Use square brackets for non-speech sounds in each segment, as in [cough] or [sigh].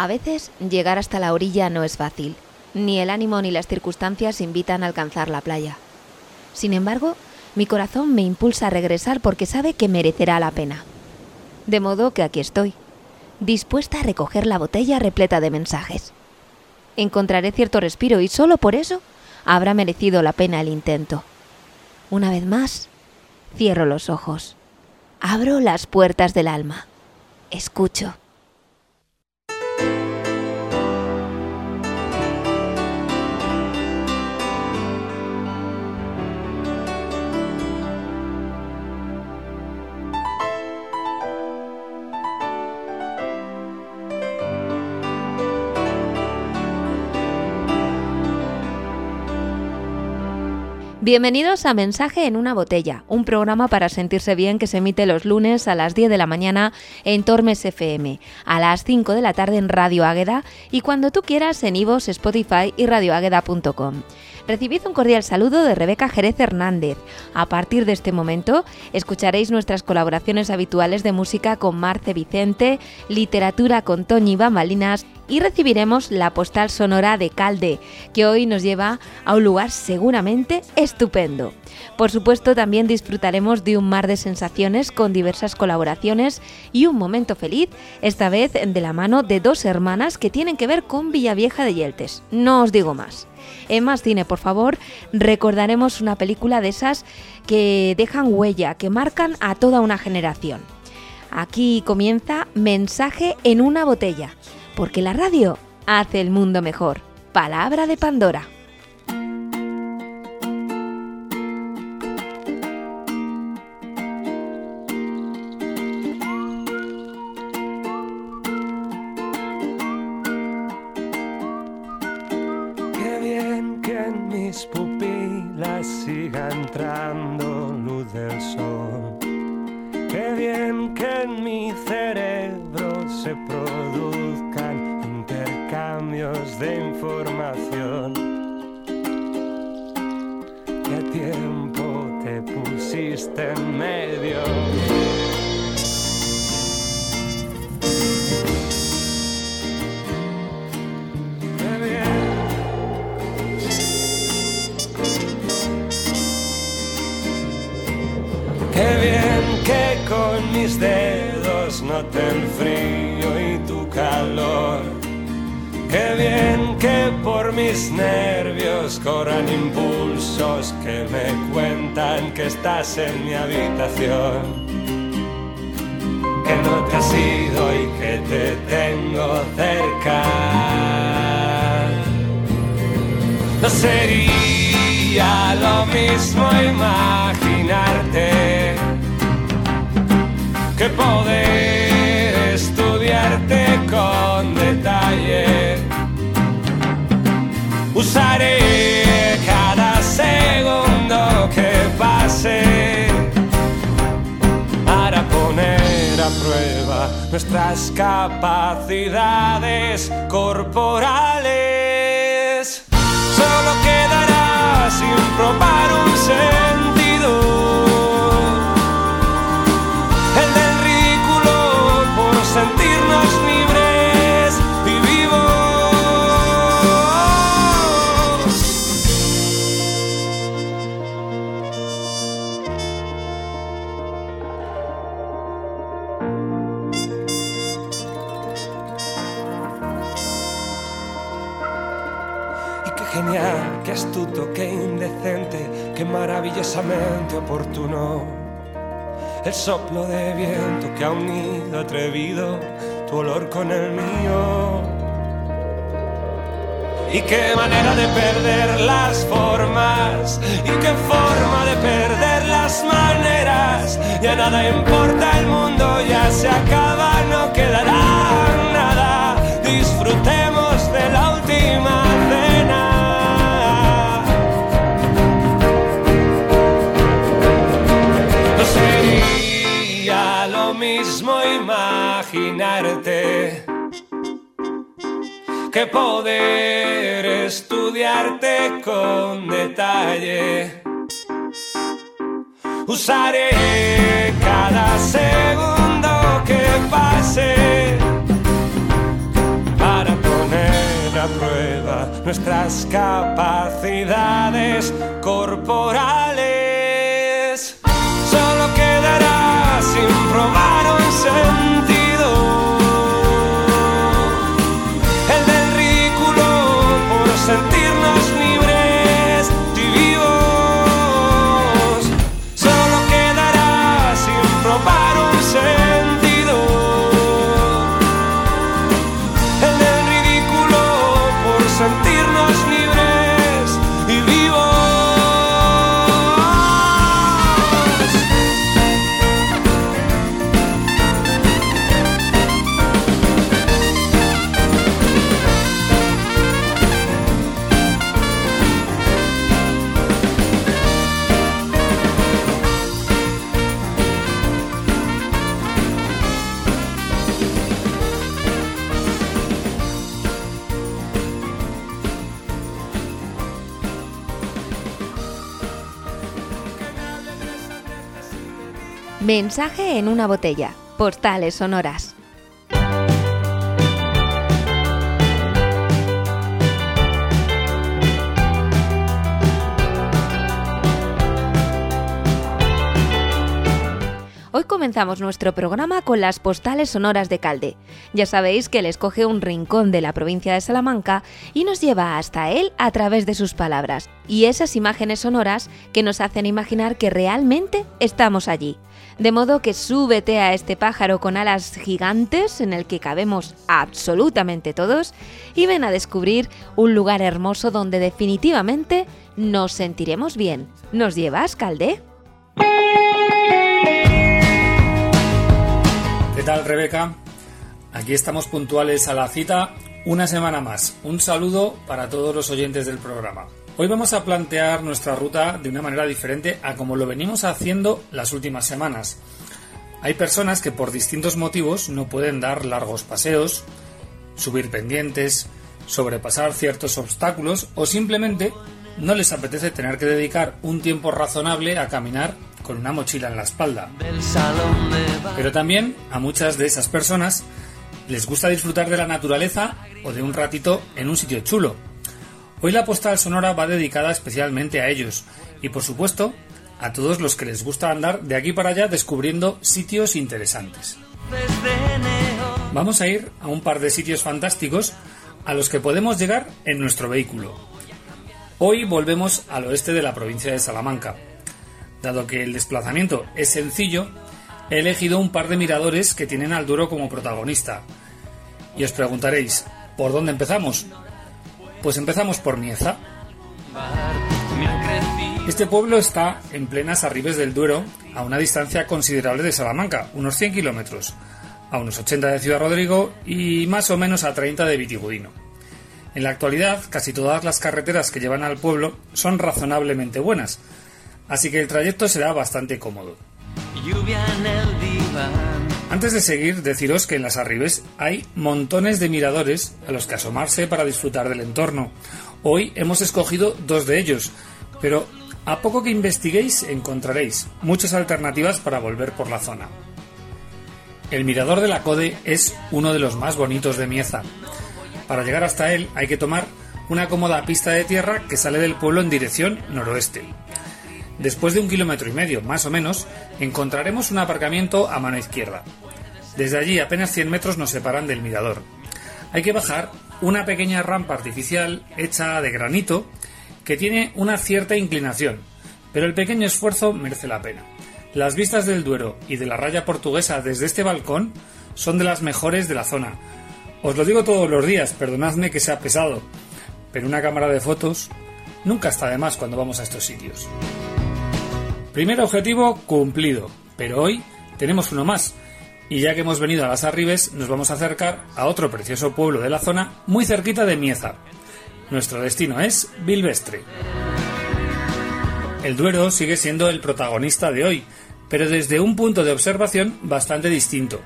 A veces llegar hasta la orilla no es fácil. Ni el ánimo ni las circunstancias invitan a alcanzar la playa. Sin embargo, mi corazón me impulsa a regresar porque sabe que merecerá la pena. De modo que aquí estoy, dispuesta a recoger la botella repleta de mensajes. Encontraré cierto respiro y solo por eso habrá merecido la pena el intento. Una vez más, cierro los ojos, abro las puertas del alma, escucho. Bienvenidos a Mensaje en una botella, un programa para sentirse bien que se emite los lunes a las 10 de la mañana en Tormes FM, a las 5 de la tarde en Radio Águeda y cuando tú quieras en Ivos, Spotify y radioágueda.com. Recibid un cordial saludo de Rebeca Jerez Hernández. A partir de este momento escucharéis nuestras colaboraciones habituales de música con Marce Vicente, literatura con Toñi Bambalinas y recibiremos la postal sonora de Calde, que hoy nos lleva a un lugar seguramente estupendo. Por supuesto, también disfrutaremos de un mar de sensaciones con diversas colaboraciones y un momento feliz, esta vez de la mano de dos hermanas que tienen que ver con Villavieja de Yeltes. No os digo más. En más cine, por favor, recordaremos una película de esas que dejan huella, que marcan a toda una generación. Aquí comienza Mensaje en una botella porque la radio hace el mundo mejor. Palabra de Pandora. En mi habitación. Que no te has ido y que te tengo cerca. No sería lo mismo imaginarte que poder nuestras capacidades corporales. Solo quedará sin probar un sentido. Astuto, qué indecente, qué maravillosamente oportuno. El soplo de viento que ha unido atrevido tu olor con el mío. Y qué manera de perder las formas, y qué forma de perder las maneras. Ya nada importa, el mundo ya se acaba, no quedará nada. Disfrutemos de la última cena. Que poder estudiarte con detalle. Usaré cada segundo que pase nuestras capacidades corporales. Mensaje en una botella. Postales sonoras. Hoy comenzamos nuestro programa con las postales sonoras de Calde. Ya sabéis que él escoge un rincón de la provincia de Salamanca y nos lleva hasta él a través de sus palabras y esas imágenes sonoras que nos hacen imaginar que realmente estamos allí. De modo que súbete a este pájaro con alas gigantes en el que cabemos absolutamente todos y ven a descubrir un lugar hermoso donde definitivamente nos sentiremos bien. ¿Nos llevas, Calde? ¿Qué tal, Rebeca? Aquí estamos puntuales a la cita una semana más. Un saludo para todos los oyentes del programa. Hoy vamos a plantear nuestra ruta de una manera diferente a como lo venimos haciendo las últimas semanas. Hay personas que por distintos motivos no pueden dar largos paseos, subir pendientes, sobrepasar ciertos obstáculos o simplemente no les apetece tener que dedicar un tiempo razonable a caminar con una mochila en la espalda. Pero también a muchas de esas personas les gusta disfrutar de la naturaleza o de un ratito en un sitio chulo. Hoy la postal sonora va dedicada especialmente a ellos y por supuesto a todos los que les gusta andar de aquí para allá descubriendo sitios interesantes. Vamos a ir a un par de sitios fantásticos a los que podemos llegar en nuestro vehículo. Hoy volvemos al oeste de la provincia de Salamanca. Dado que el desplazamiento es sencillo, he elegido un par de miradores que tienen al Duero como protagonista. Y os preguntaréis, ¿por dónde empezamos? Pues empezamos por Mieza. Este pueblo está en plenas arribes del Duero, a una distancia considerable de Salamanca, unos 100 kilómetros, a unos 80 de Ciudad Rodrigo y más o menos a 30 de Vitigudino. En la actualidad, casi todas las carreteras que llevan al pueblo son razonablemente buenas, así que el trayecto será bastante cómodo. Antes de seguir, deciros que en las Arribes hay montones de miradores a los que asomarse para disfrutar del entorno. Hoy hemos escogido dos de ellos, pero a poco que investiguéis encontraréis muchas alternativas para volver por la zona. El mirador de la Code es uno de los más bonitos de Mieza. Para llegar hasta él hay que tomar una cómoda pista de tierra que sale del pueblo en dirección noroeste. Después de un kilómetro y medio, más o menos, encontraremos un aparcamiento a mano izquierda. Desde allí apenas 100 metros nos separan del mirador. Hay que bajar una pequeña rampa artificial hecha de granito que tiene una cierta inclinación, pero el pequeño esfuerzo merece la pena. Las vistas del Duero y de la raya portuguesa desde este balcón son de las mejores de la zona. Os lo digo todos los días, perdonadme que sea pesado, pero una cámara de fotos nunca está de más cuando vamos a estos sitios. Primer objetivo cumplido, pero hoy tenemos uno más. Y ya que hemos venido a las Arribes, nos vamos a acercar a otro precioso pueblo de la zona, muy cerquita de Mieza. Nuestro destino es Bilvestre. El Duero sigue siendo el protagonista de hoy, pero desde un punto de observación bastante distinto.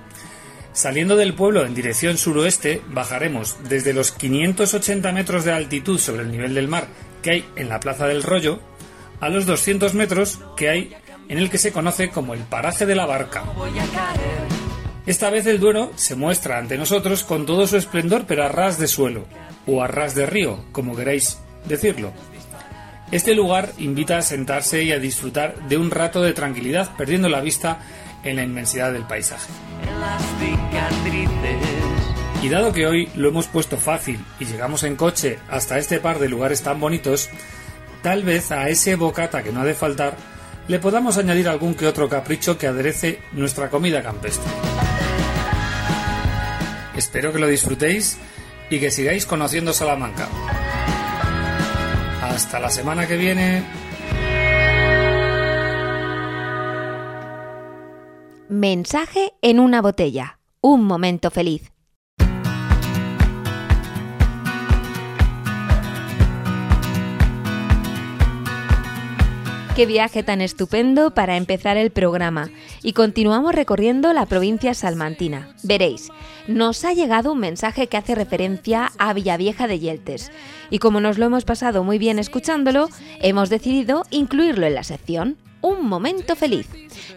Saliendo del pueblo en dirección suroeste, bajaremos desde los 580 metros de altitud sobre el nivel del mar que hay en la Plaza del Rollo a los 200 metros que hay en el que se conoce como el paraje de la barca. Esta vez el Duero se muestra ante nosotros con todo su esplendor, pero a ras de suelo, o a ras de río, como queráis decirlo. Este lugar invita a sentarse y a disfrutar de un rato de tranquilidad, perdiendo la vista en la inmensidad del paisaje. Y dado que hoy lo hemos puesto fácil y llegamos en coche hasta este par de lugares tan bonitos, tal vez a ese bocata que no ha de faltar le podamos añadir algún que otro capricho que aderece nuestra comida campestre. Espero que lo disfrutéis y que sigáis conociendo Salamanca. Hasta la semana que viene. Mensaje en una botella. Un momento feliz. Qué viaje tan estupendo para empezar el programa. Y continuamos recorriendo la provincia salmantina. Veréis, nos ha llegado un mensaje que hace referencia a Villavieja de Yeltes. Y como nos lo hemos pasado muy bien escuchándolo, hemos decidido incluirlo en la sección Un Momento Feliz.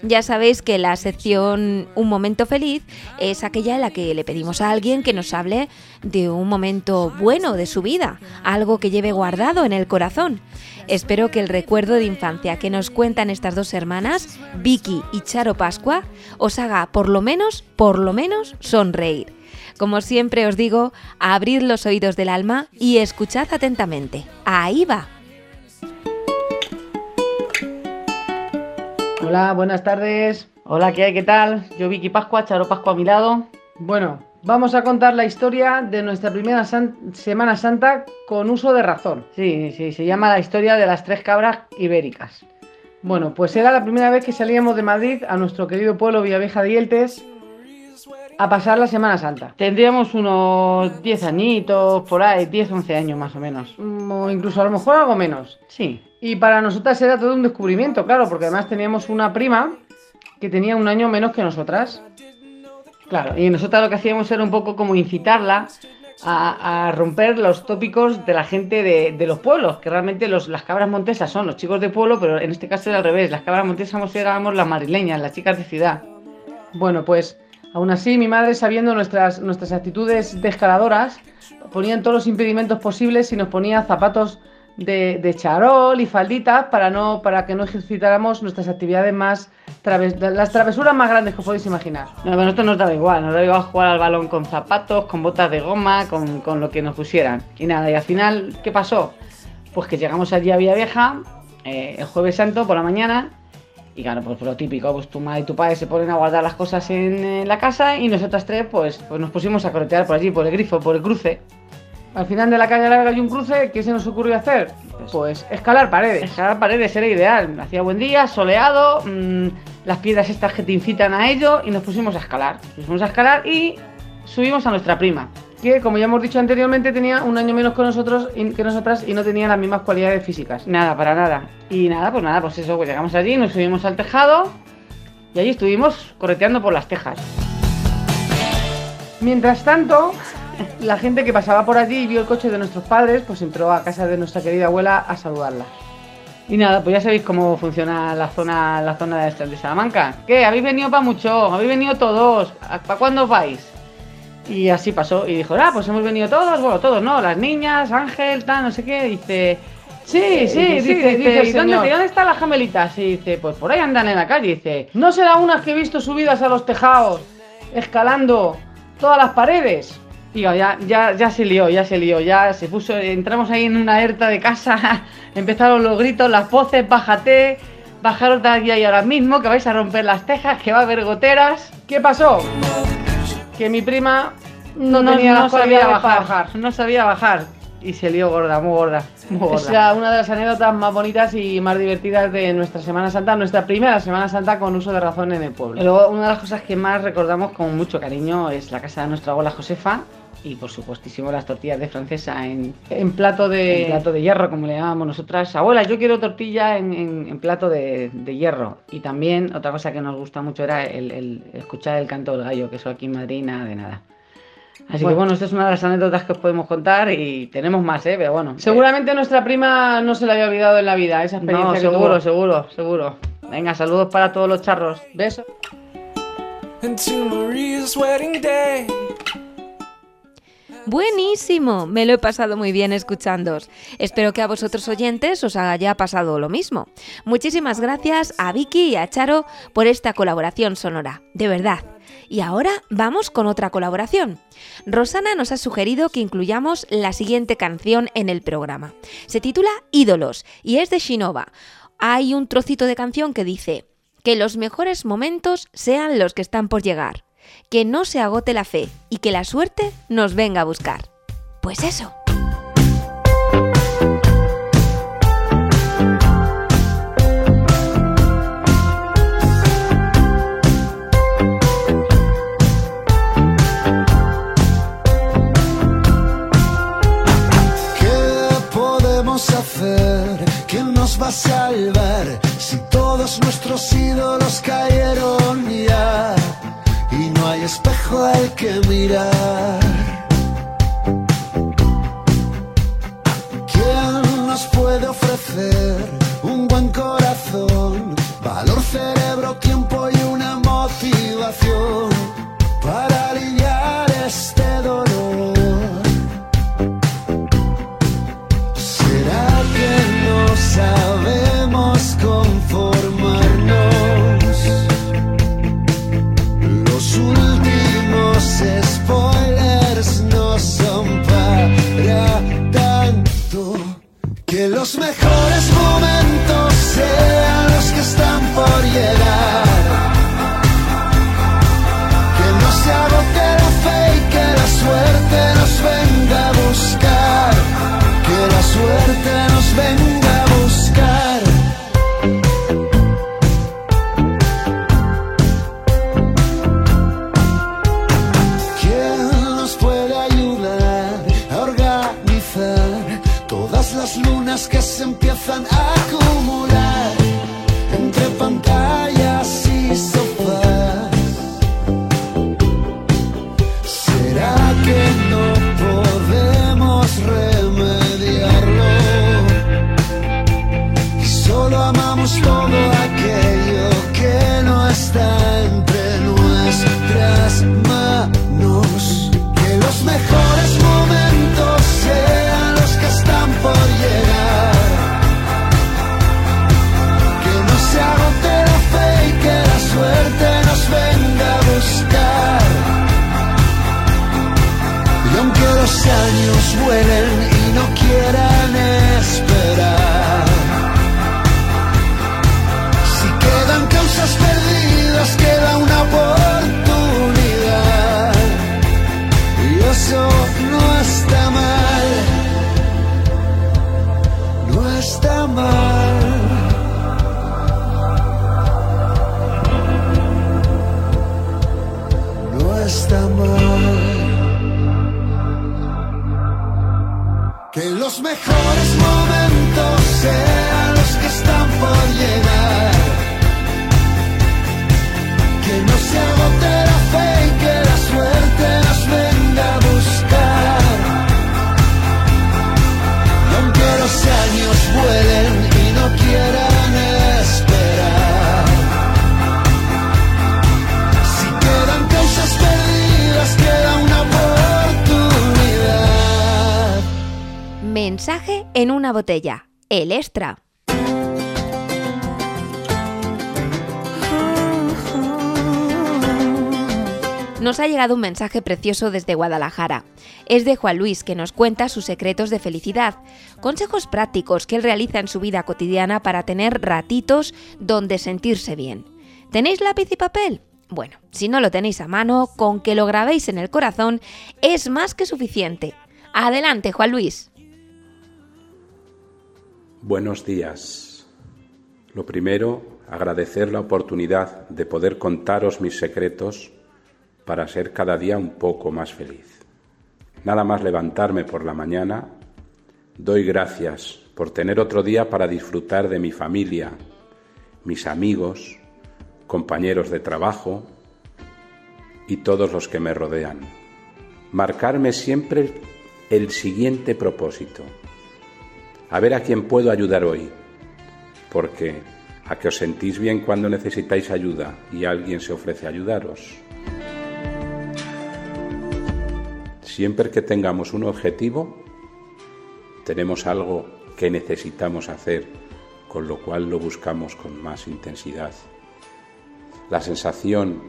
Ya sabéis que la sección Un Momento Feliz es aquella en la que le pedimos a alguien que nos hable de un momento bueno de su vida, algo que lleve guardado en el corazón. Espero que el recuerdo de infancia que nos cuentan estas dos hermanas, Vicky y Charo Pascua, os haga por lo menos, por lo menos, sonreír. Como siempre os digo, abrid los oídos del alma y escuchad atentamente. Ahí va. Hola, buenas tardes. Hola, ¿qué hay? ¿Qué tal? Yo Vicky Pascua, Charo Pascua a mi lado. Bueno, vamos a contar la historia de nuestra primera san- Semana Santa con uso de razón. Sí, sí, se llama la historia de las tres cabras ibéricas. Bueno, pues era la primera vez que salíamos de Madrid a nuestro querido pueblo Villavieja de Yeltes a pasar la Semana Santa. Tendríamos unos 10 añitos, por ahí, 10, 11 años más o menos. Mm, O incluso a lo mejor algo menos. Sí. Y para nosotras era todo un descubrimiento, claro, porque además teníamos una prima que tenía un año menos que nosotras. Claro, y nosotras lo que hacíamos era un poco como incitarla a, romper los tópicos de la gente de, los pueblos, que realmente los, las cabras montesas son los chicos de pueblo, pero en este caso era al revés, las cabras montesas éramos las madrileñas, las chicas de ciudad. Bueno, pues aún así mi madre, sabiendo nuestras, nuestras actitudes de escaladoras, ponían todos los impedimentos posibles y nos ponía zapatos de, de charol y falditas para, no, para que no ejercitáramos nuestras actividades más, traves- las travesuras más grandes que podéis imaginar. No, a nosotros nos daba igual, nos daba igual jugar al balón con zapatos, con botas de goma, con, con lo que nos pusieran. Y nada, y al final, ¿qué pasó? Pues que llegamos allí a Villavieja eh, el jueves santo por la mañana y claro, pues lo típico, pues tu madre y tu padre se ponen a guardar las cosas en, eh, la casa y nosotras tres pues, pues nos pusimos a corretear por allí, por el grifo, por el cruce. Al final de la calle larga hay un cruce, ¿qué se nos ocurrió hacer? Pues escalar paredes. Escalar paredes era ideal. Hacía buen día, soleado, mm, las piedras estas que te incitan a ello y nos pusimos a escalar. Nos pusimos a escalar y subimos a nuestra prima, que como ya hemos dicho anteriormente tenía un año menos que nosotros y, que nosotras y no tenía las mismas cualidades físicas. Nada, para nada. Y nada, pues nada, pues eso, pues llegamos allí, nos subimos al tejado y allí estuvimos correteando por las tejas. Mientras tanto, la gente que pasaba por allí y vio el coche de nuestros padres, pues entró a casa de nuestra querida abuela a saludarla. Y nada, pues ya sabéis cómo funciona la zona, la zona de, Salamanca. ¿Qué? ¿Habéis venido para mucho? ¿Habéis venido todos? ¿Para cuándo os vais? Y así pasó. Y dijo, ah, pues hemos venido todos. Bueno, todos, ¿no? Las niñas, Ángel, tal, no sé qué. Dice, sí, sí, dice, dice, sí, dice, ¿y dónde, señor. ¿y dónde están las gemelitas? Y dice, pues por ahí andan en la calle. Dice, ¿no será unas que he visto subidas a los tejados, escalando todas las paredes? Digo, ya, ya, ya se lió, ya se lió, ya se puso, entramos ahí en una alerta de casa, [laughs] empezaron los gritos, las voces, bájate, bajaros de aquí ahora mismo, que vais a romper las tejas, que va a haber goteras. ¿Qué pasó? Que mi prima no, No- tenía no sabía bajar. no sabía bajar. Y se lió gorda, muy gorda, muy gorda. Es la- una de las anécdotas más bonitas y más divertidas de nuestra Semana Santa, nuestra primera Semana Santa con uso de razón en el Y pueblo. luego, una de las cosas que más recordamos con mucho cariño es la casa de nuestra abuela Josefa y, por supuestísimo, las tortillas de francesa en, En plato de... en plato de hierro, como le llamamos nosotras. Abuela, yo quiero tortilla en, en- en plato de, de hierro. Y también, otra cosa que nos gusta mucho era el, el escuchar el canto del gallo, que eso aquí en Madrid nada de nada. Así que Bueno. esta es una de las anécdotas que os podemos contar y tenemos más, ¿eh? Pero bueno. Seguramente nuestra prima no se la había olvidado en la vida, esa experiencia No, que seguro, tuvo. seguro, seguro. Venga, saludos para todos los charros. Besos. and to Maria's wedding day. Buenísimo, me lo he pasado muy bien escuchándoos. Espero que a vosotros oyentes os haya pasado lo mismo. Muchísimas gracias a Vicky y a Charo por esta colaboración sonora, de verdad. Y ahora vamos con otra colaboración. Rosana nos ha sugerido que incluyamos la siguiente canción en el programa. Se titula Ídolos y es de Shinova. Hay un trocito de canción que dice, que los mejores momentos sean los que están por llegar que no se agote la fe y que la suerte nos venga a buscar. Pues eso. Nos va a salvar si todos nuestros ídolos cayeron ya? y no hay espejo al que mirar. ¿Quién nos puede ofrecer un buen corazón, los que están por llegar. Que no se agote la fe y que la suerte nos venga a buscar. Aunque los años vuelen y no quieran esperar. Si quedan causas perdidas, queda una oportunidad. Mensaje en una botella. El extra. Nos ha llegado un mensaje precioso desde Guadalajara. Es de Juan Luis que nos cuenta sus secretos de felicidad, consejos prácticos que él realiza en su vida cotidiana para tener ratitos donde sentirse bien. ¿Tenéis lápiz y papel? Bueno, si no lo tenéis a mano, con que lo grabéis en el corazón es más que suficiente. Adelante, Juan Luis. Buenos días. Lo primero, agradecer la oportunidad de poder contaros mis secretos para ser cada día un poco más feliz. Nada más levantarme por la mañana, doy gracias por tener otro día para disfrutar de mi familia, mis amigos, compañeros de trabajo y todos los que me rodean. Marcarme siempre el siguiente propósito a ver a quién puedo ayudar hoy. Porque a que os sentís bien cuando necesitáis ayuda y alguien se ofrece a ayudaros. Siempre que tengamos un objetivo, tenemos algo que necesitamos hacer, con lo cual lo buscamos con más intensidad. La sensación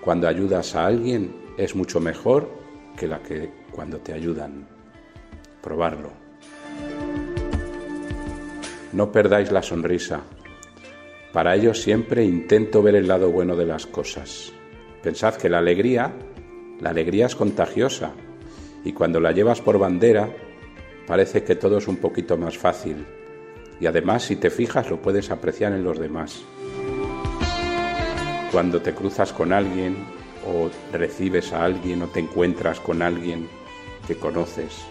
cuando ayudas a alguien es mucho mejor que la que cuando te ayudan. Probarlo. No perdáis la sonrisa. Para ello siempre intento ver el lado bueno de las cosas. Pensad que la alegría, la alegría es contagiosa y cuando la llevas por bandera parece que todo es un poquito más fácil y además si te fijas lo puedes apreciar en los demás. Cuando te cruzas con alguien o recibes a alguien o te encuentras con alguien que conoces,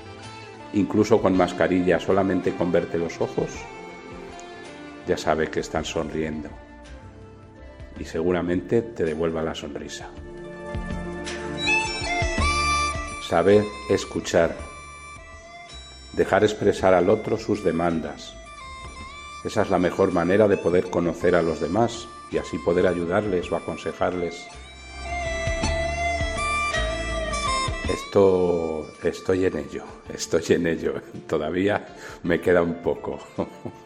incluso con mascarilla, solamente con verte los ojos, ya sabe que están sonriendo y seguramente te devuelva la sonrisa. Saber escuchar, dejar expresar al otro sus demandas. Esa es la mejor manera de poder conocer a los demás y así poder ayudarles o aconsejarles. Esto estoy en ello, estoy en ello. [laughs] Todavía me queda un poco. [laughs]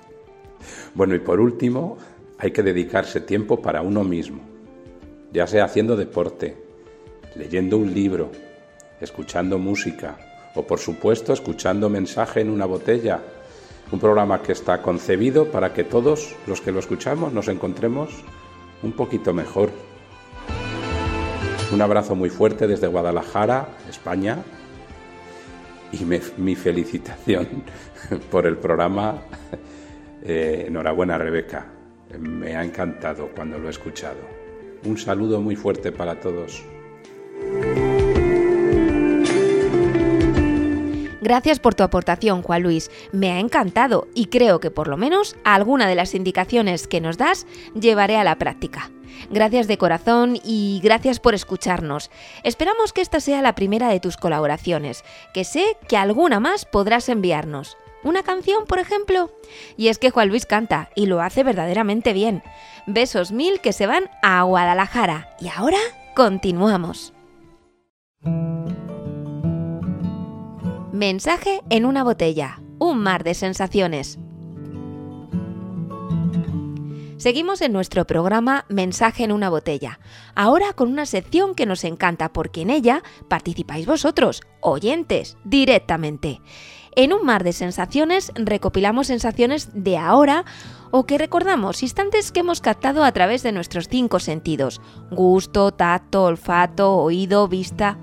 Bueno, y por último, hay que dedicarse tiempo para uno mismo, ya sea haciendo deporte, leyendo un libro, escuchando música o por supuesto escuchando mensaje en una botella, un programa que está concebido para que todos los que lo escuchamos nos encontremos un poquito mejor. Un abrazo muy fuerte desde Guadalajara, España, y mi felicitación [laughs] por el programa eh, enhorabuena Rebeca, me ha encantado cuando lo he escuchado. Un saludo muy fuerte para todos. Gracias por tu aportación, Juan Luis. Me ha encantado y creo que por lo menos alguna de las indicaciones que nos das llevaré a la práctica. Gracias de corazón y gracias por escucharnos. Esperamos que esta sea la primera de tus colaboraciones, que sé que alguna más podrás enviarnos. ¿Una canción, por ejemplo? Y es que Juan Luis canta y lo hace verdaderamente bien. Besos mil que se van a Guadalajara. Y ahora continuamos. Mensaje en una botella. Un mar de sensaciones. Seguimos en nuestro programa Mensaje en una botella, ahora con una sección que nos encanta porque en ella participáis vosotros, oyentes, directamente. En un mar de sensaciones recopilamos sensaciones de ahora o que recordamos instantes que hemos captado a través de nuestros cinco sentidos, gusto, tacto, olfato, oído, vista,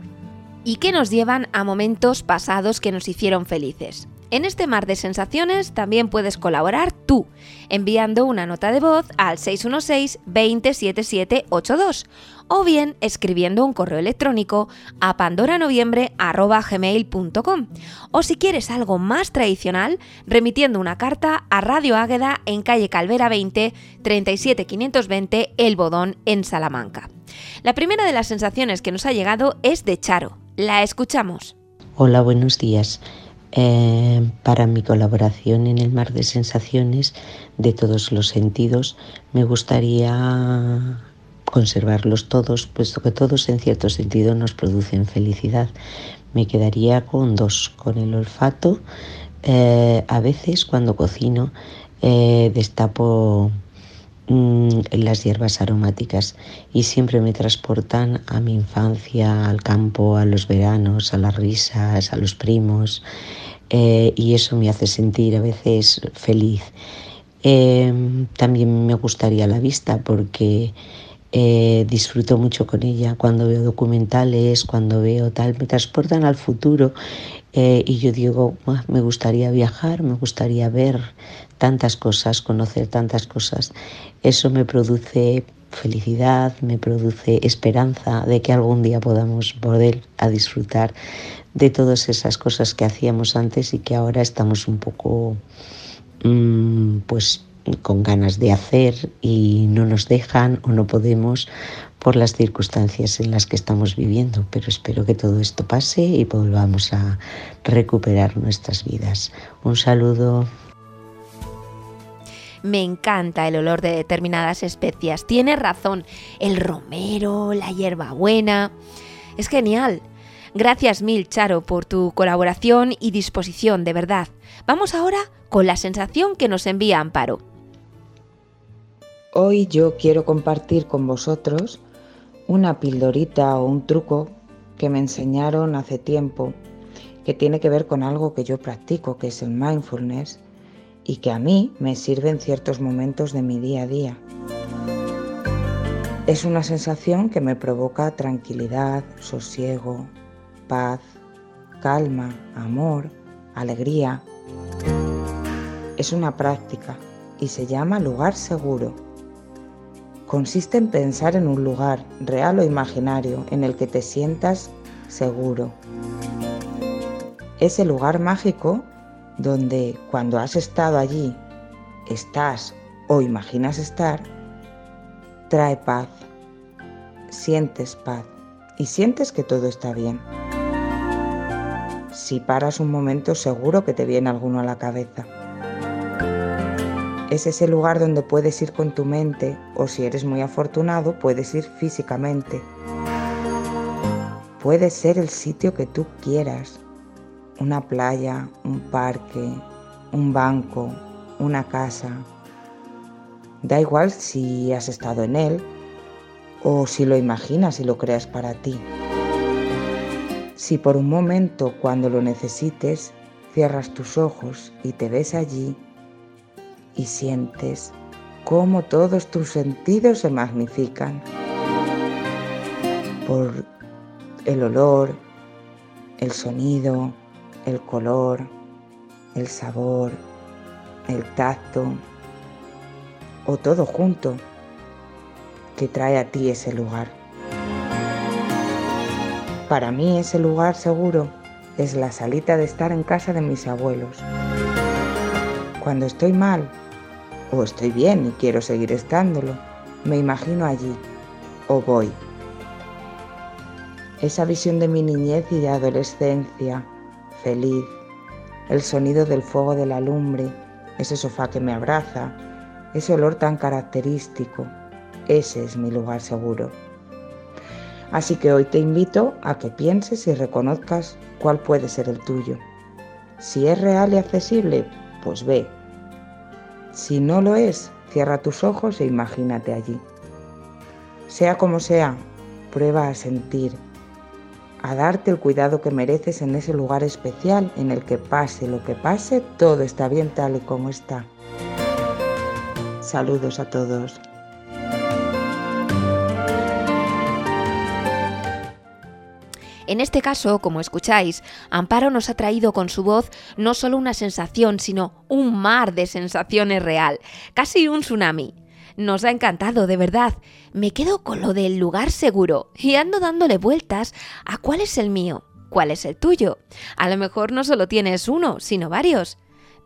y que nos llevan a momentos pasados que nos hicieron felices. En este mar de sensaciones también puedes colaborar tú, enviando una nota de voz al 616-207782 o bien escribiendo un correo electrónico a pandoranoviembre.gmail.com o si quieres algo más tradicional, remitiendo una carta a Radio Águeda en calle Calvera 20 37520 El Bodón en Salamanca. La primera de las sensaciones que nos ha llegado es de Charo. La escuchamos. Hola, buenos días. Eh, para mi colaboración en el mar de sensaciones de todos los sentidos, me gustaría conservarlos todos, puesto que todos en cierto sentido nos producen felicidad. Me quedaría con dos, con el olfato. Eh, a veces cuando cocino eh, destapo mm, las hierbas aromáticas y siempre me transportan a mi infancia, al campo, a los veranos, a las risas, a los primos. Eh, y eso me hace sentir a veces feliz. Em, también me gustaría la vista porque eh, disfruto mucho con ella cuando veo documentales, cuando veo tal, me transportan al futuro eh, y yo digo, me gustaría viajar, me gustaría ver tantas cosas, conocer tantas cosas. Eso me produce felicidad, me produce esperanza de que algún día podamos volver a disfrutar de todas esas cosas que hacíamos antes y que ahora estamos un poco mm, pues con ganas de hacer y no nos dejan o no podemos por las circunstancias en las que estamos viviendo, pero espero que todo esto pase y volvamos a recuperar nuestras vidas. Un saludo. Me encanta el olor de determinadas especias. Tiene razón. El romero, la hierbabuena. Es genial. Gracias mil, Charo, por tu colaboración y disposición, de verdad. Vamos ahora con la sensación que nos envía Amparo. Hoy yo quiero compartir con vosotros una pildorita o un truco que me enseñaron hace tiempo que tiene que ver con algo que yo practico, que es el mindfulness, y que a mí me sirve en ciertos momentos de mi día a día. Es una sensación que me provoca tranquilidad, sosiego, paz, calma, amor, alegría. Es una práctica y se llama lugar seguro. Consiste en pensar en un lugar real o imaginario en el que te sientas seguro. Ese lugar mágico donde cuando has estado allí, estás o imaginas estar, trae paz, sientes paz y sientes que todo está bien. Si paras un momento seguro que te viene alguno a la cabeza. Es ese lugar donde puedes ir con tu mente o si eres muy afortunado puedes ir físicamente. Puede ser el sitio que tú quieras, una playa, un parque, un banco, una casa. Da igual si has estado en él o si lo imaginas y lo creas para ti. Si por un momento cuando lo necesites cierras tus ojos y te ves allí y sientes cómo todos tus sentidos se magnifican por el olor, el sonido, el color, el sabor, el tacto o todo junto que trae a ti ese lugar. Para mí ese lugar seguro es la salita de estar en casa de mis abuelos. Cuando estoy mal o estoy bien y quiero seguir estándolo, me imagino allí o voy. Esa visión de mi niñez y de adolescencia, feliz, el sonido del fuego de la lumbre, ese sofá que me abraza, ese olor tan característico, ese es mi lugar seguro. Así que hoy te invito a que pienses y reconozcas cuál puede ser el tuyo. Si es real y accesible, pues ve. Si no lo es, cierra tus ojos e imagínate allí. Sea como sea, prueba a sentir, a darte el cuidado que mereces en ese lugar especial en el que pase lo que pase, todo está bien tal y como está. Saludos a todos. En este caso, como escucháis, Amparo nos ha traído con su voz no solo una sensación, sino un mar de sensaciones real, casi un tsunami. Nos ha encantado, de verdad. Me quedo con lo del lugar seguro y ando dándole vueltas a cuál es el mío, cuál es el tuyo. A lo mejor no solo tienes uno, sino varios.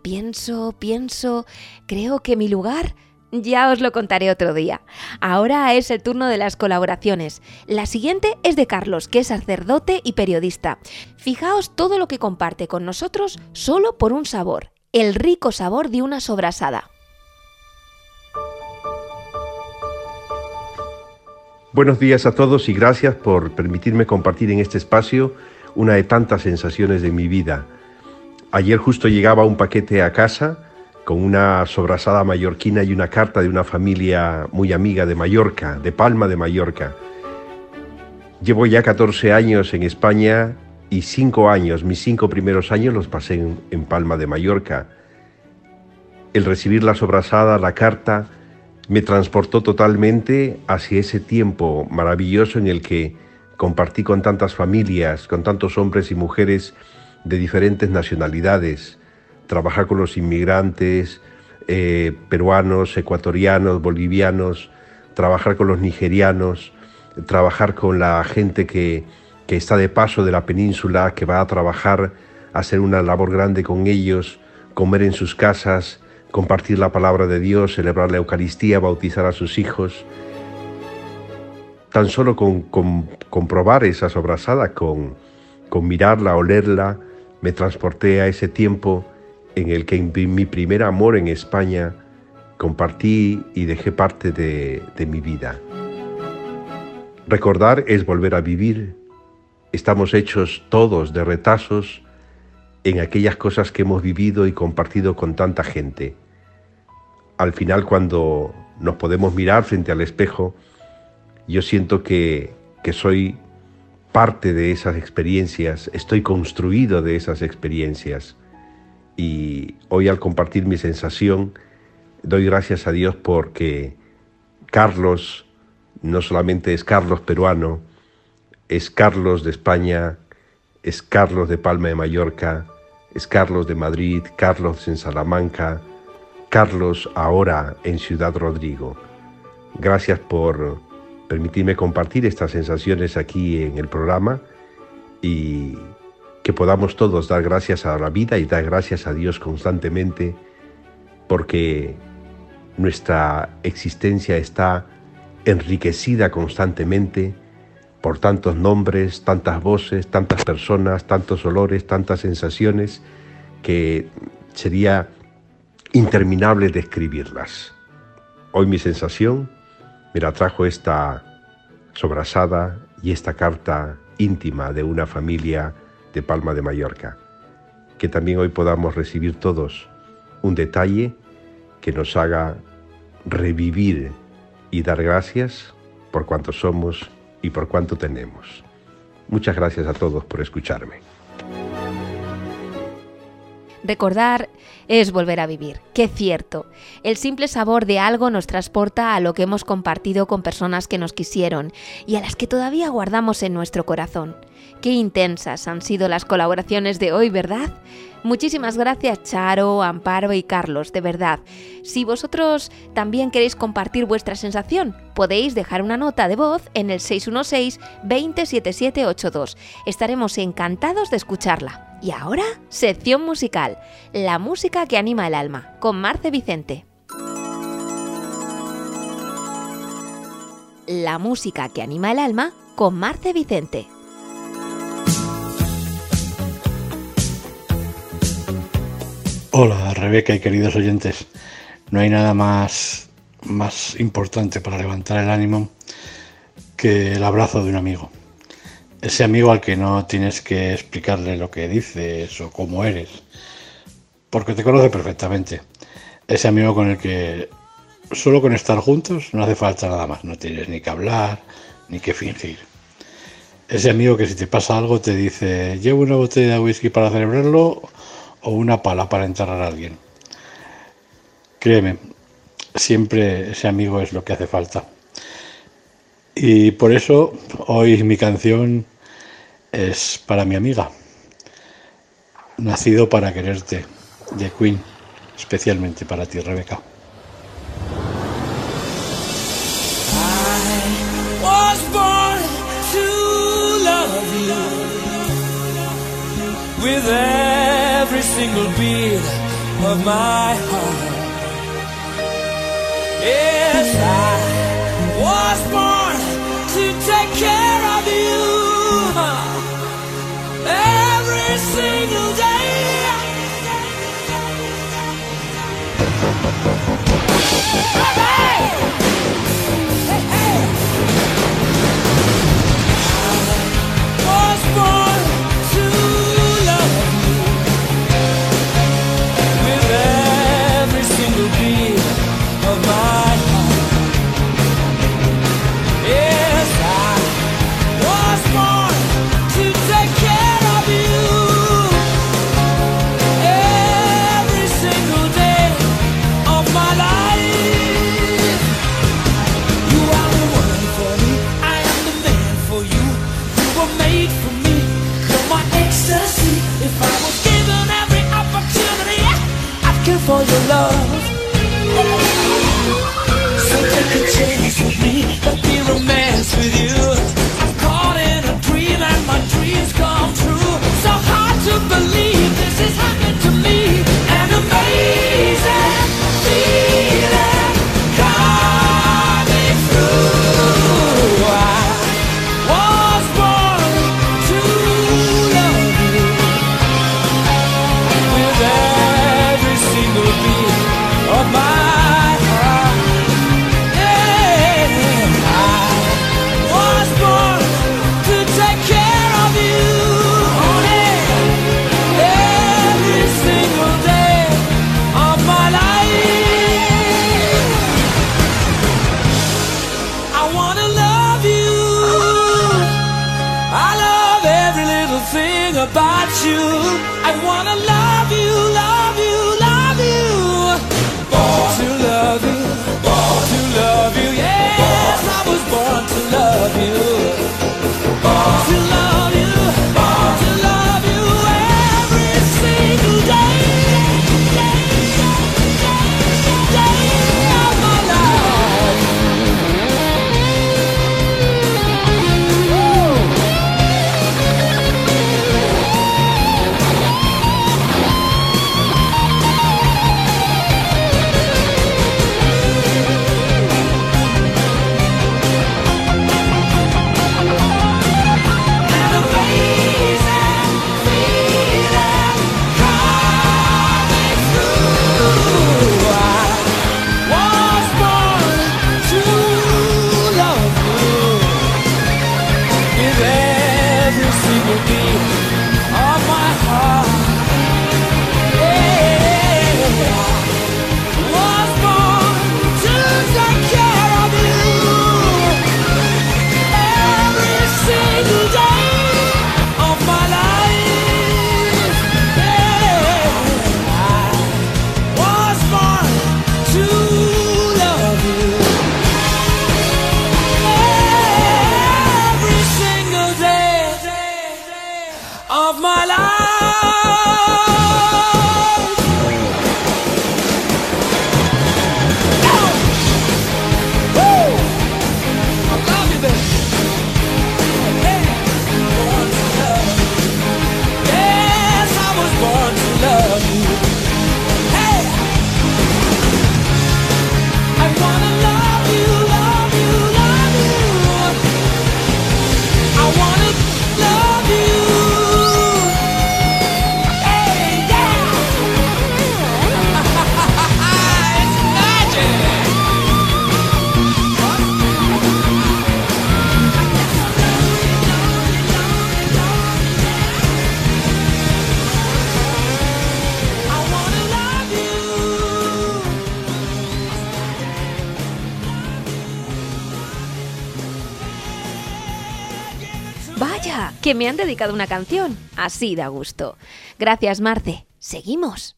Pienso, pienso, creo que mi lugar ya os lo contaré otro día. Ahora es el turno de las colaboraciones. La siguiente es de Carlos, que es sacerdote y periodista. Fijaos todo lo que comparte con nosotros solo por un sabor, el rico sabor de una sobrasada. Buenos días a todos y gracias por permitirme compartir en este espacio una de tantas sensaciones de mi vida. Ayer justo llegaba un paquete a casa con una sobrasada mallorquina y una carta de una familia muy amiga de Mallorca, de Palma de Mallorca. Llevo ya 14 años en España y 5 años, mis 5 primeros años los pasé en, en Palma de Mallorca. El recibir la sobrasada, la carta, me transportó totalmente hacia ese tiempo maravilloso en el que compartí con tantas familias, con tantos hombres y mujeres de diferentes nacionalidades, trabajar con los inmigrantes eh, peruanos, ecuatorianos, bolivianos, trabajar con los nigerianos, trabajar con la gente que, que está de paso de la península, que va a trabajar, hacer una labor grande con ellos, comer en sus casas, compartir la palabra de Dios, celebrar la Eucaristía, bautizar a sus hijos. Tan solo con, comprobar esa sobrasada, con, con mirarla, olerla, me transporté a ese tiempo en el que mi primer amor en España compartí y dejé parte de, de mi vida. Recordar es volver a vivir estamos hechos todos de retazos en aquellas cosas que hemos vivido y compartido con tanta gente. Al final cuando nos podemos mirar frente al espejo, yo siento que, que soy parte de esas experiencias, estoy construido de esas experiencias. Y hoy al compartir mi sensación, doy gracias a Dios porque Carlos no solamente es Carlos peruano, es Carlos de España, es Carlos de Palma de Mallorca, es Carlos de Madrid, Carlos en Salamanca, Carlos ahora en Ciudad Rodrigo. Gracias por permitirme compartir estas sensaciones aquí en el programa y que podamos todos dar gracias a la vida y dar gracias a Dios constantemente porque nuestra existencia está enriquecida constantemente por tantos nombres, tantas voces, tantas personas, tantos olores, tantas sensaciones, que sería interminable describirlas. Hoy mi sensación me la trajo esta sobrasada y esta carta íntima de una familia de Palma de Mallorca. Que también hoy podamos recibir todos un detalle que nos haga revivir y dar gracias por cuanto somos y por cuánto tenemos. Muchas gracias a todos por escucharme. Recordar es volver a vivir. Qué cierto. El simple sabor de algo nos transporta a lo que hemos compartido con personas que nos quisieron y a las que todavía guardamos en nuestro corazón. Qué intensas han sido las colaboraciones de hoy, ¿verdad? Muchísimas gracias Charo, Amparo y Carlos, de verdad. Si vosotros también queréis compartir vuestra sensación, podéis dejar una nota de voz en el 616-207782. Estaremos encantados de escucharla. Y ahora, sección musical, la música que anima el alma, con Marce Vicente. La música que anima el alma, con Marce Vicente. Hola Rebeca y queridos oyentes. No hay nada más, más importante para levantar el ánimo que el abrazo de un amigo. Ese amigo al que no tienes que explicarle lo que dices o cómo eres, porque te conoce perfectamente. Ese amigo con el que solo con estar juntos no hace falta nada más, no tienes ni que hablar ni que fingir. Ese amigo que si te pasa algo te dice, llevo una botella de whisky para celebrarlo o una pala para enterrar a alguien. Créeme, siempre ese amigo es lo que hace falta. Y por eso hoy mi canción es para mi amiga. Nacido para quererte, de Queen, especialmente para ti, Rebeca. Every single beat of my heart. Yes, I was born to take care of you every single day. Hey, you. Dedicado una canción. Así da gusto. Gracias, Marce. Seguimos.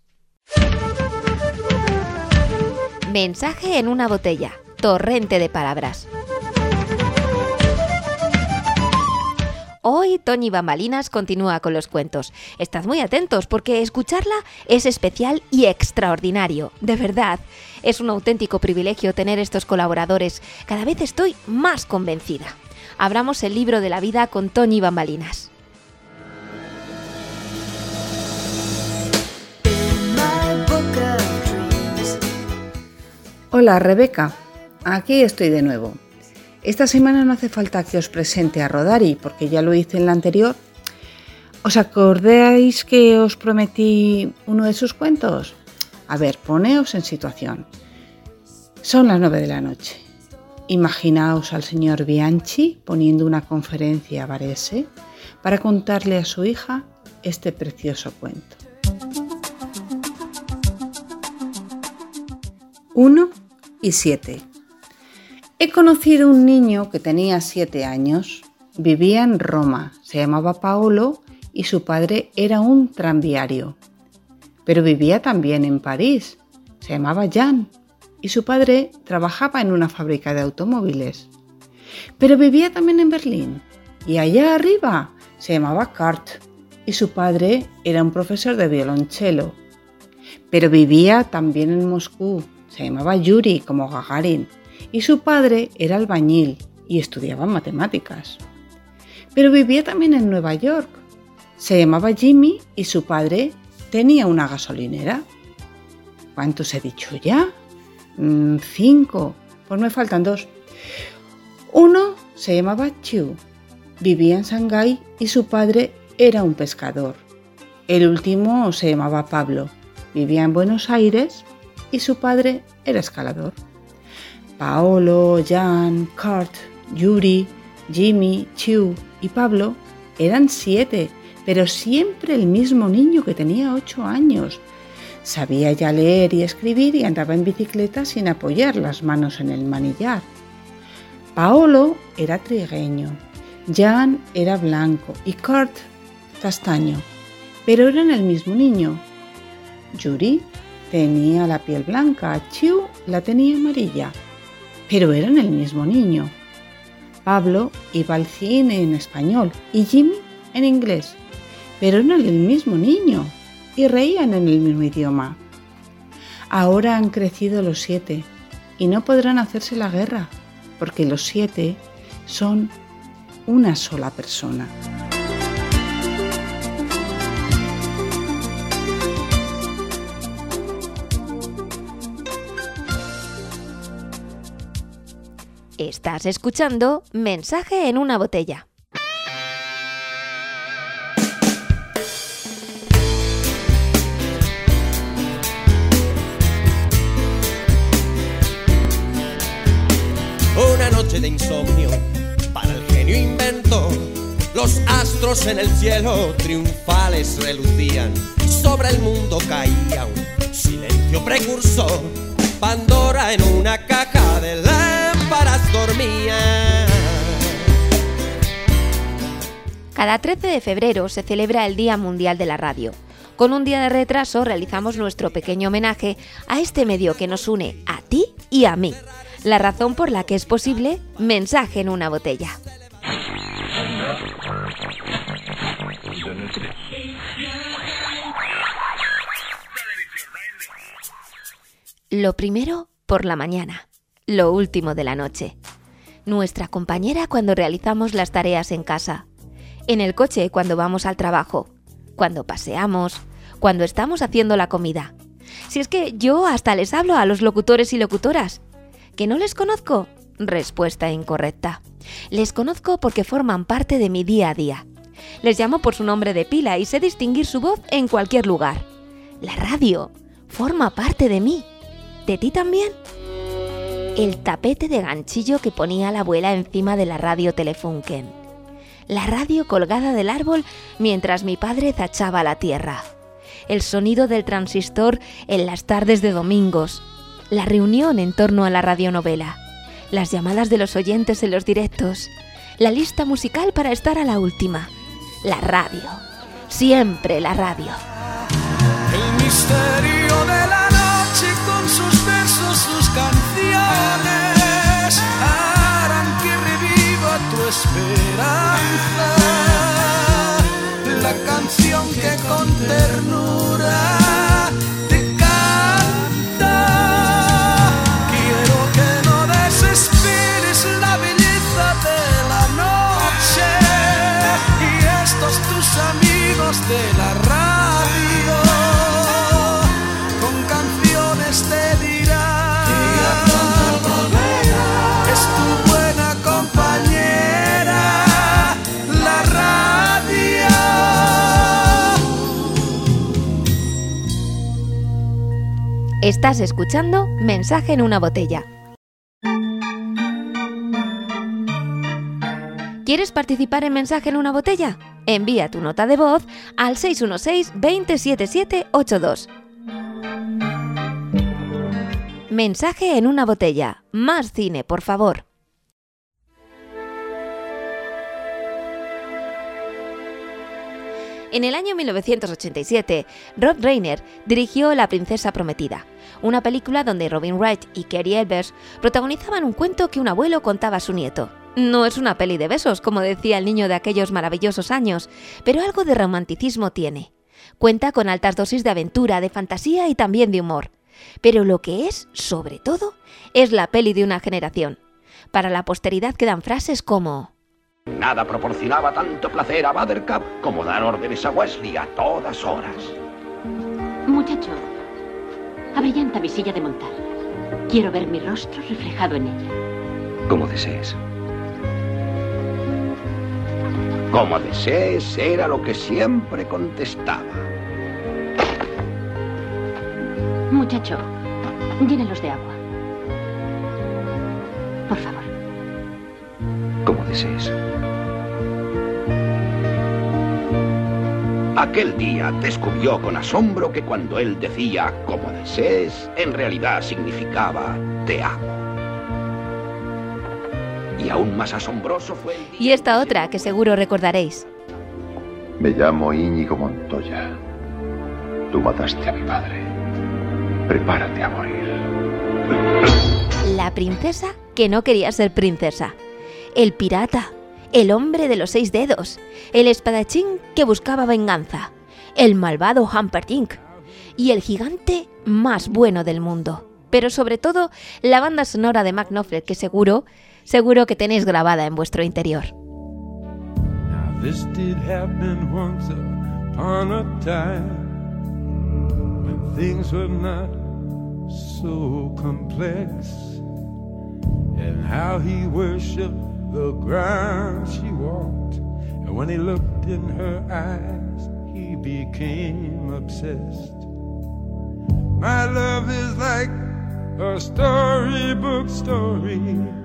Mensaje en una botella. Torrente de palabras. Hoy Toñi Bambalinas continúa con los cuentos. Estad muy atentos porque escucharla es especial y extraordinario. De verdad, es un auténtico privilegio tener estos colaboradores. Cada vez estoy más convencida. Abramos el libro de la vida con Toñi Bambalinas. Hola Rebeca, aquí estoy de nuevo. Esta semana no hace falta que os presente a Rodari, porque ya lo hice en la anterior. ¿Os acordáis que os prometí uno de sus cuentos? A ver, poneos en situación. Son las nueve de la noche. Imaginaos al señor Bianchi poniendo una conferencia a Varese para contarle a su hija este precioso cuento. 1 y 7. He conocido un niño que tenía 7 años, vivía en Roma, se llamaba Paolo y su padre era un tranviario. Pero vivía también en París, se llamaba Jan y su padre trabajaba en una fábrica de automóviles. Pero vivía también en Berlín y allá arriba se llamaba Kurt y su padre era un profesor de violonchelo. Pero vivía también en Moscú, se llamaba Yuri como Gagarin y su padre era albañil y estudiaba matemáticas. Pero vivía también en Nueva York. Se llamaba Jimmy y su padre tenía una gasolinera. ¿Cuántos he dicho ya? Mm, cinco. Pues me faltan dos. Uno se llamaba Chu. Vivía en Shanghái y su padre era un pescador. El último se llamaba Pablo. Vivía en Buenos Aires y su padre era escalador. Paolo, Jan, Kurt, Yuri, Jimmy, Chu y Pablo eran siete, pero siempre el mismo niño que tenía ocho años. Sabía ya leer y escribir y andaba en bicicleta sin apoyar las manos en el manillar. Paolo era trigueño, Jan era blanco y Kurt castaño, pero eran el mismo niño. Yuri tenía la piel blanca, Chiu la tenía amarilla, pero eran el mismo niño. Pablo iba al cine en español y Jimmy en inglés, pero eran el mismo niño y reían en el mismo idioma. Ahora han crecido los siete y no podrán hacerse la guerra, porque los siete son una sola persona. Estás escuchando Mensaje en una botella. Una noche de insomnio para el genio inventor. Los astros en el cielo triunfales relucían. Sobre el mundo caía un silencio precursor. Pandora en una caja de lámparas dormía. Cada 13 de febrero se celebra el Día Mundial de la Radio. Con un día de retraso realizamos nuestro pequeño homenaje a este medio que nos une a ti y a mí. La razón por la que es posible mensaje en una botella. Lo primero por la mañana, lo último de la noche. Nuestra compañera cuando realizamos las tareas en casa, en el coche cuando vamos al trabajo, cuando paseamos, cuando estamos haciendo la comida. Si es que yo hasta les hablo a los locutores y locutoras. ¿Que no les conozco? Respuesta incorrecta. Les conozco porque forman parte de mi día a día. Les llamo por su nombre de pila y sé distinguir su voz en cualquier lugar. La radio forma parte de mí. ¿De ti también? El tapete de ganchillo que ponía la abuela encima de la radio Telefunken. La radio colgada del árbol mientras mi padre tachaba la tierra. El sonido del transistor en las tardes de domingos. La reunión en torno a la radionovela. Las llamadas de los oyentes en los directos. La lista musical para estar a la última. La radio. Siempre la radio. El misterio harán que reviva tu esperanza. La canción que con ternura Estás escuchando Mensaje en una botella. ¿Quieres participar en Mensaje en una botella? Envía tu nota de voz al 616-207782. Mensaje en una botella. Más cine, por favor. En el año 1987, Rob Reiner dirigió La princesa prometida, una película donde Robin Wright y Kerry Elvers protagonizaban un cuento que un abuelo contaba a su nieto. No es una peli de besos, como decía el niño de aquellos maravillosos años, pero algo de romanticismo tiene. Cuenta con altas dosis de aventura, de fantasía y también de humor. Pero lo que es, sobre todo, es la peli de una generación. Para la posteridad quedan frases como Nada proporcionaba tanto placer a Buttercup como dar órdenes a Wesley a todas horas. Muchacho, abrillanta mi silla de montar. Quiero ver mi rostro reflejado en ella. Como desees. Como desees era lo que siempre contestaba. Muchacho, llénelos de agua. Por favor. Como desees. Aquel día descubrió con asombro que cuando él decía como desees, en realidad significaba te amo. Y aún más asombroso fue el día Y esta otra que seguro recordaréis. Me llamo Íñigo Montoya. Tú mataste a mi padre. Prepárate a morir. La princesa que no quería ser princesa. El pirata. El hombre de los seis dedos. El espadachín que buscaba venganza. El malvado Humperdinck. Y el gigante más bueno del mundo. Pero sobre todo, la banda sonora de Mac que seguro, seguro que tenéis grabada en vuestro interior. So complex, and how he the ground she walked, and when he looked in her eyes, he became obsessed. My love is like a storybook story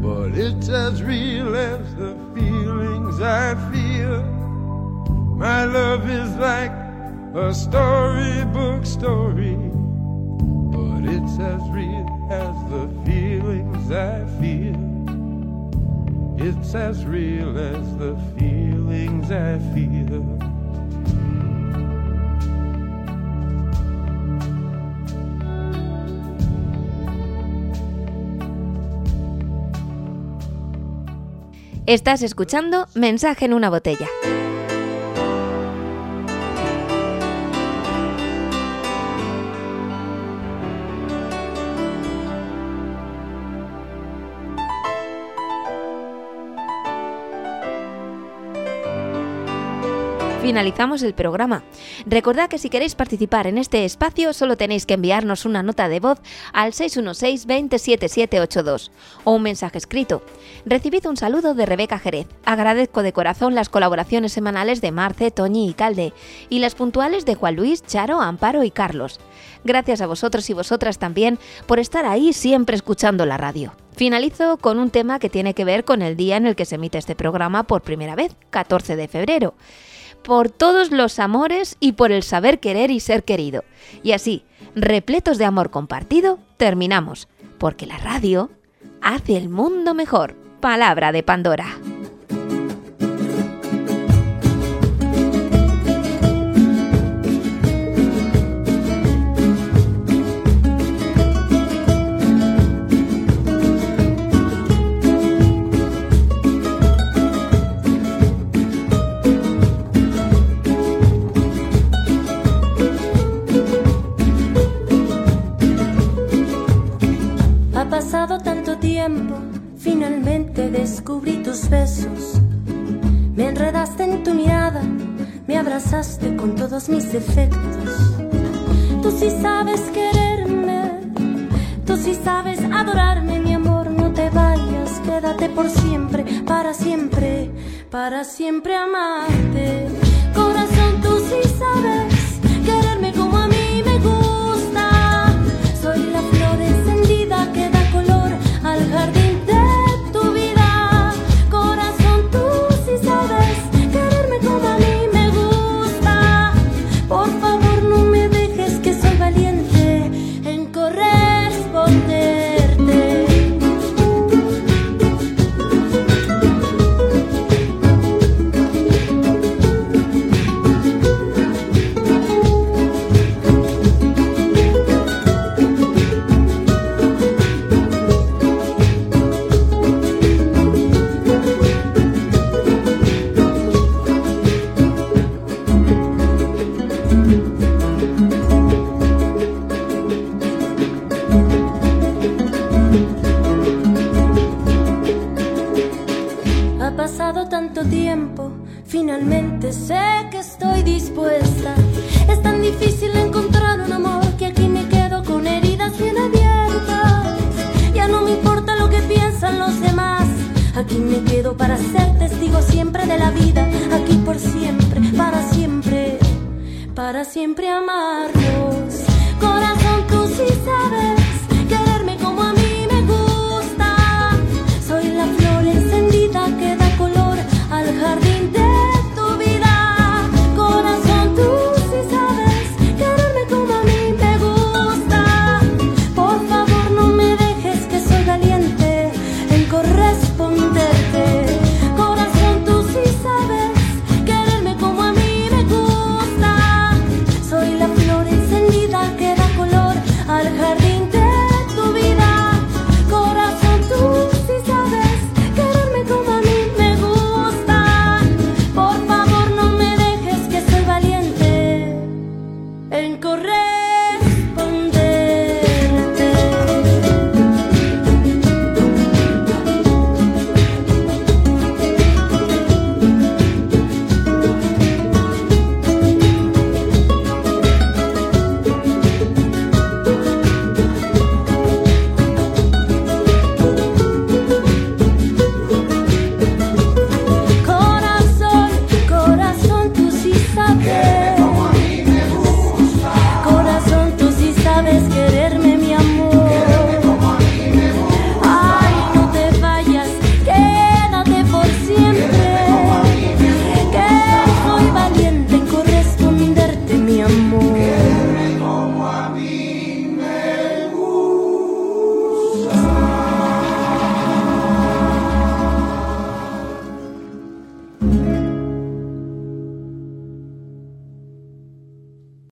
but it's as real as the feelings I feel. My love is like a storybook story, but it's as real as the feelings I feel. It's as real as the feelings I feel. Estás escuchando Mensaje en una botella. Finalizamos el programa. Recordad que si queréis participar en este espacio solo tenéis que enviarnos una nota de voz al 616-207782 o un mensaje escrito. Recibid un saludo de Rebeca Jerez. Agradezco de corazón las colaboraciones semanales de Marce, Toñi y Calde y las puntuales de Juan Luis, Charo, Amparo y Carlos. Gracias a vosotros y vosotras también por estar ahí siempre escuchando la radio. Finalizo con un tema que tiene que ver con el día en el que se emite este programa por primera vez, 14 de febrero por todos los amores y por el saber querer y ser querido. Y así, repletos de amor compartido, terminamos, porque la radio hace el mundo mejor. Palabra de Pandora. Finalmente descubrí tus besos. Me enredaste en tu mirada, me abrazaste con todos mis defectos. Tú sí sabes quererme, tú sí sabes adorarme, mi amor, no te vayas, quédate por siempre, para siempre, para siempre amarte. Corazón, tú sí sabes